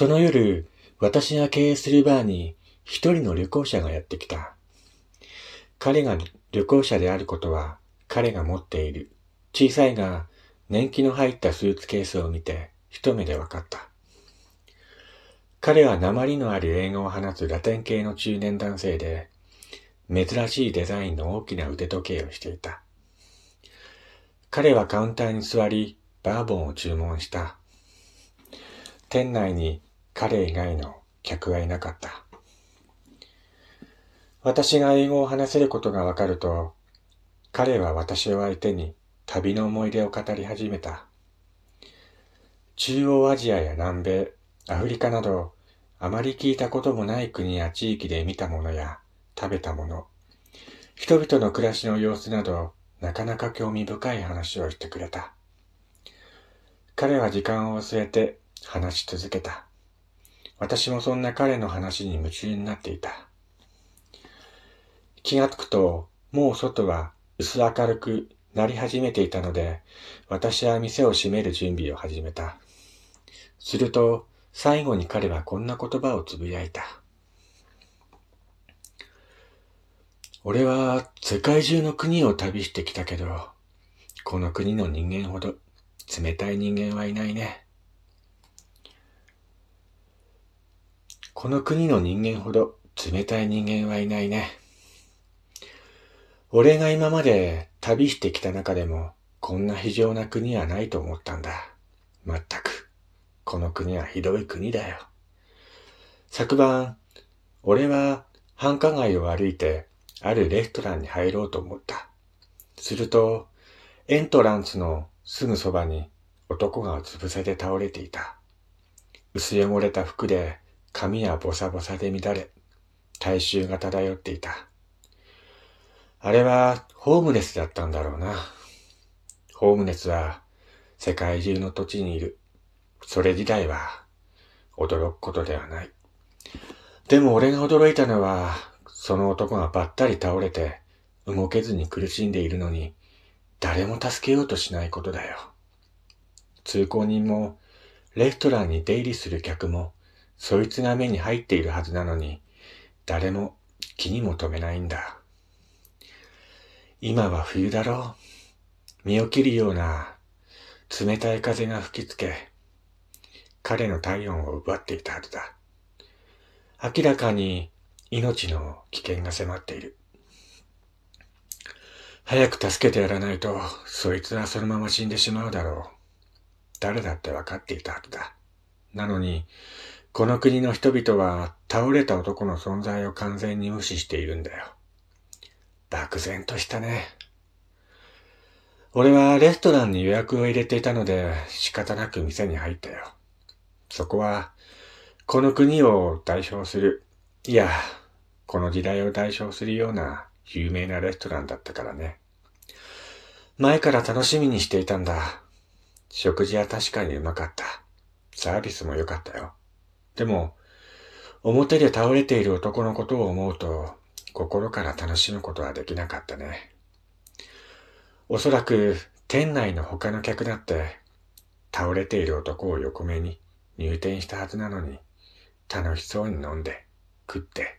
その夜、私が経営するバーに一人の旅行者がやってきた。彼が旅行者であることは彼が持っている小さいが年季の入ったスーツケースを見て一目で分かった。彼は鉛のある英語を放つラテン系の中年男性で、珍しいデザインの大きな腕時計をしていた。彼はカウンターに座り、バーボンを注文した。店内に彼以外の客はいなかった。私が英語を話せることがわかると、彼は私を相手に旅の思い出を語り始めた。中央アジアや南米、アフリカなど、あまり聞いたこともない国や地域で見たものや食べたもの、人々の暮らしの様子など、なかなか興味深い話をしてくれた。彼は時間を忘れて話し続けた。私もそんな彼の話に夢中になっていた。気がつくと、もう外は薄明るくなり始めていたので、私は店を閉める準備を始めた。すると、最後に彼はこんな言葉をつぶやいた。俺は世界中の国を旅してきたけど、この国の人間ほど冷たい人間はいないね。この国の人間ほど冷たい人間はいないね。俺が今まで旅してきた中でも、こんな非常な国はないと思ったんだ。まったく。この国はひどい国だよ。昨晩、俺は繁華街を歩いて、あるレストランに入ろうと思った。すると、エントランスのすぐそばに男がうつ伏せで倒れていた。薄汚れた服で髪はボサボサで乱れ、体臭が漂っていた。あれはホームレスだったんだろうな。ホームレスは世界中の土地にいるそれ自体は驚くことではない。でも俺が驚いたのは、その男がばったり倒れて動けずに苦しんでいるのに、誰も助けようとしないことだよ。通行人も、レストランに出入りする客も、そいつが目に入っているはずなのに、誰も気にも留めないんだ。今は冬だろう。身を切るような冷たい風が吹きつけ、彼の体温を奪っていたはずだ。明らかに命の危険が迫っている。早く助けてやらないと、そいつはそのまま死んでしまうだろう。誰だって分かっていたはずだ。なのに、この国の人々は倒れた男の存在を完全に無視しているんだよ。漠然としたね。俺はレストランに予約を入れていたので仕方なく店に入ったよ。そこは、この国を代表する、いや、この時代を代表するような有名なレストランだったからね。前から楽しみにしていたんだ。食事は確かにうまかった。サービスも良かったよ。でも、表で倒れている男のことを思うと、心から楽しむことはできなかったね。おそらく、店内の他の客だって、倒れている男を横目に、入店したはずなのに、楽しそうに飲んで、食って、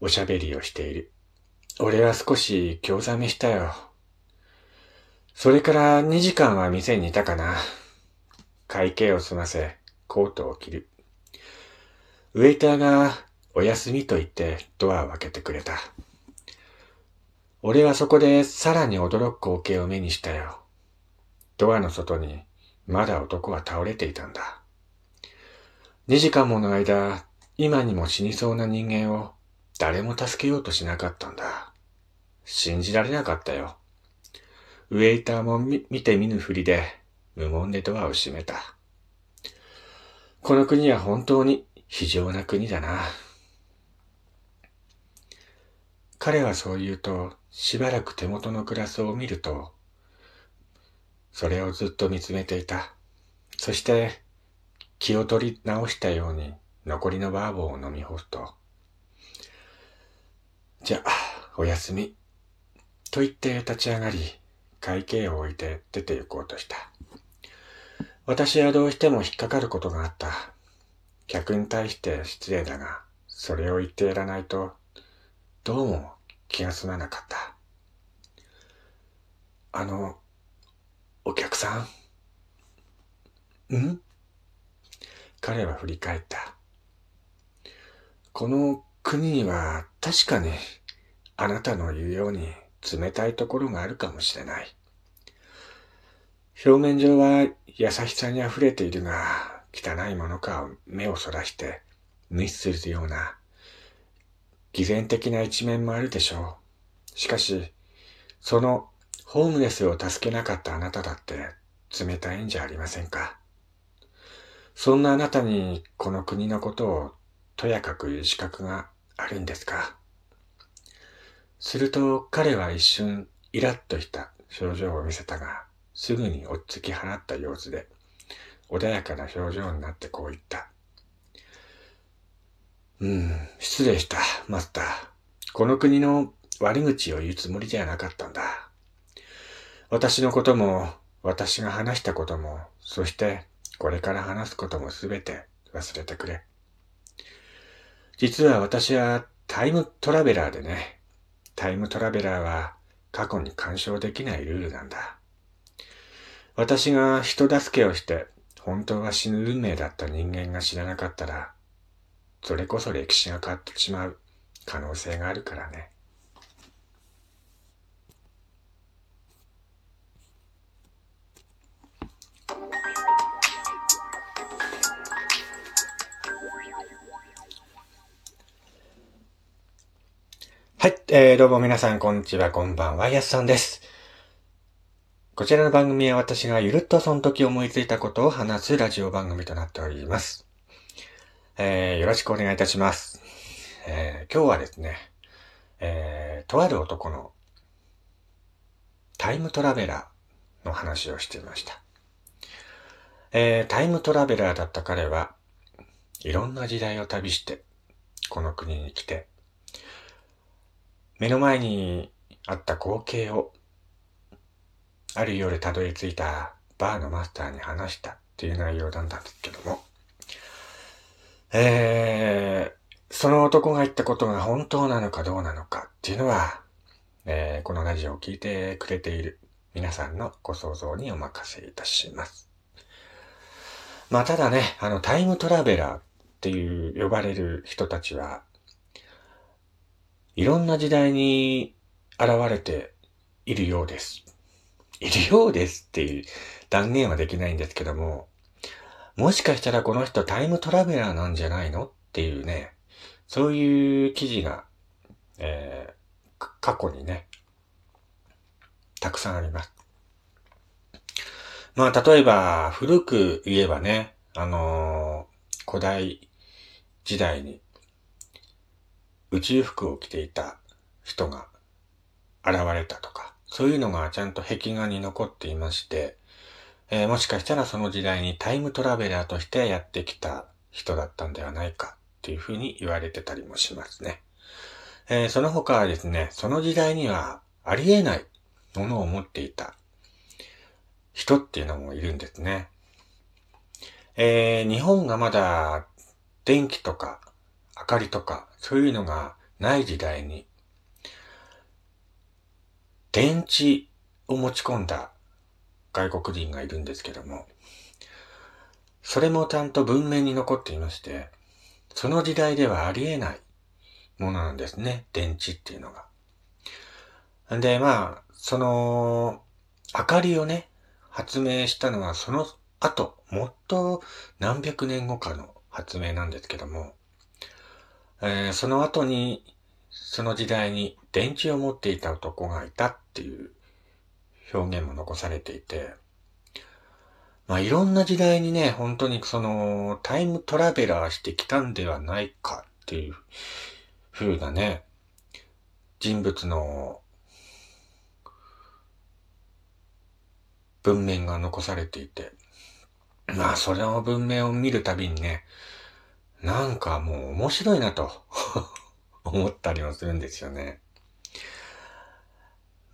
おしゃべりをしている。俺は少し興ざめしたよ。それから2時間は店にいたかな。会計を済ませ、コートを着る。ウェイターがお休みと言ってドアを開けてくれた。俺はそこでさらに驚く光景を目にしたよ。ドアの外にまだ男は倒れていたんだ。2時間もの間、今にも死にそうな人間を誰も助けようとしなかったんだ。信じられなかったよ。ウェイターも見て見ぬふりで無言でドアを閉めた。この国は本当に非常な国だな。彼はそう言うと、しばらく手元のグラスを見ると、それをずっと見つめていた。そして、気を取り直したように残りのバーボンを飲み干すと、じゃあ、おやすみ。と言って立ち上がり、会計を置いて出て行こうとした。私はどうしても引っかかることがあった。客に対して失礼だが、それを言ってやらないと、どうも気が済まなかった。あの、お客さん？ん？彼は振り返った。この国には確かにあなたの言うように冷たいところがあるかもしれない。表面上は優しさに溢れているが、汚いものか目をそらして無視するような偽善的な一面もあるでしょう。しかし、そのホームレスを助けなかったあなただって冷たいんじゃありませんか。そんなあなたにこの国のことをとやかく言う資格があるんですか。すると彼は一瞬イラッとした表情を見せたが、すぐに落ち着き払った様子で、穏やかな表情になってこう言った。うん、失礼した、マスター。この国の悪口を言うつもりじゃなかったんだ。私のことも、私が話したことも、そしてこれから話すこともすべて忘れてくれ。実は私はタイムトラベラーでね、タイムトラベラーは過去に干渉できないルールなんだ。私が人助けをして本当は死ぬ運命だった人間が知らなかったら、それこそ歴史が変わってしまう可能性があるからね。はい、えー、どうも皆さん、こんにちは、こんばんは、やすさんです。こちらの番組は私がゆるっとその時思いついたことを話すラジオ番組となっております。えー、よろしくお願いいたします。えー、今日はですね、えー、とある男のタイムトラベラーの話をしていました。えー、タイムトラベラーだった彼は、いろんな時代を旅して、この国に来て、目の前にあった光景をある夜たどり着いたバーのマスターに話したっていう内容なんですけども、えー、その男が言ったことが本当なのかどうなのかっていうのは、えー、このラジオを聴いてくれている皆さんのご想像にお任せいたします。まあただね、あのタイムトラベラーっていう呼ばれる人たちは、いろんな時代に現れているようです。いるようですっていう断言はできないんですけども、もしかしたらこの人タイムトラベラーなんじゃないのっていうね、そういう記事が、えー、過去にね、たくさんあります。まあ、例えば、古く言えばね、あのー、古代時代に宇宙服を着ていた人が現れたとか、そういうのがちゃんと壁画に残っていまして、えー、もしかしたらその時代にタイムトラベラーとしてやってきた人だったんではないかっていうふうに言われてたりもしますね。えー、その他はですね、その時代にはありえないものを持っていた人っていうのもいるんですね。えー、日本がまだ電気とか明かりとかそういうのがない時代に電池を持ち込んだ外国人がいるんですけども、それもちゃんと文面に残っていまして、その時代ではありえないものなんですね、電池っていうのが。んで、まあ、その、明かりをね、発明したのはその後、もっと何百年後かの発明なんですけども、えー、その後にその時代に電池を持っていた男がいたっていう表現も残されていて、まあいろんな時代にね、本当にそのタイムトラベラーしてきたんではないかっていう風なね、人物の文面が残されていて、まあそれの文面を見るたびにね、なんかもう面白いなと思ったりもするんですよね。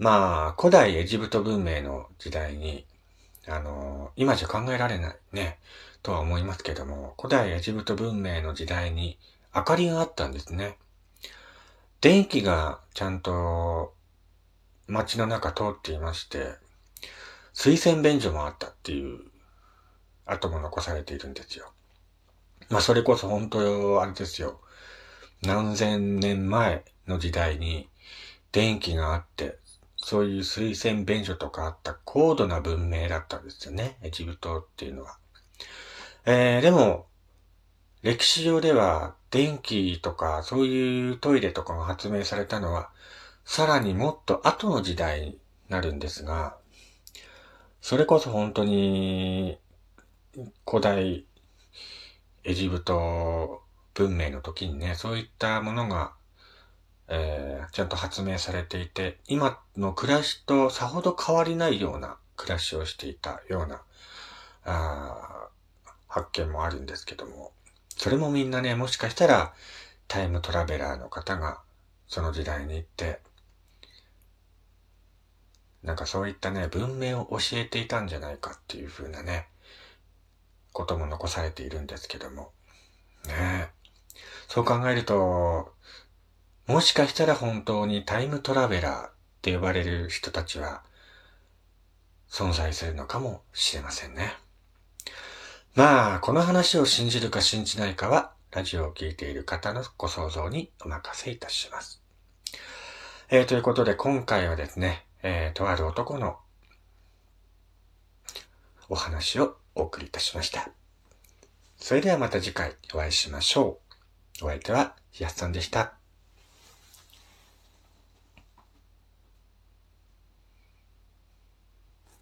まあ、古代エジプト文明の時代に、あの、今じゃ考えられないね。とは思いますけども、古代エジプト文明の時代に明かりがあったんですね。電気がちゃんと街の中通っていまして、水洗便所もあったっていう跡も残されているんですよ。まあそれこそ本当あれですよ。何千年前の時代に電気があって、そういう水洗便所とかあった高度な文明だったんですよね。エジプトっていうのは。えー、でも、歴史上では電気とかそういうトイレとかが発明されたのは、さらにもっと後の時代になるんですが、それこそ本当に古代エジプト文明の時にね、そういったものが、えー、ちゃんと発明されていて、今の暮らしとさほど変わりないような暮らしをしていたような、あ発見もあるんですけども、それもみんなね、もしかしたらタイムトラベラーの方がその時代に行って、なんかそういったね、文明を教えていたんじゃないかっていう風なね、ことも残されているんですけども。ねそう考えると、もしかしたら本当にタイムトラベラーって呼ばれる人たちは存在するのかもしれませんね。まあ、この話を信じるか信じないかは、ラジオを聴いている方のご想像にお任せいたします。えー、ということで今回はですね、えー、とある男のお話をお送りいたしました。それではまた次回お会いしましょう。お相手は、やすさんでした。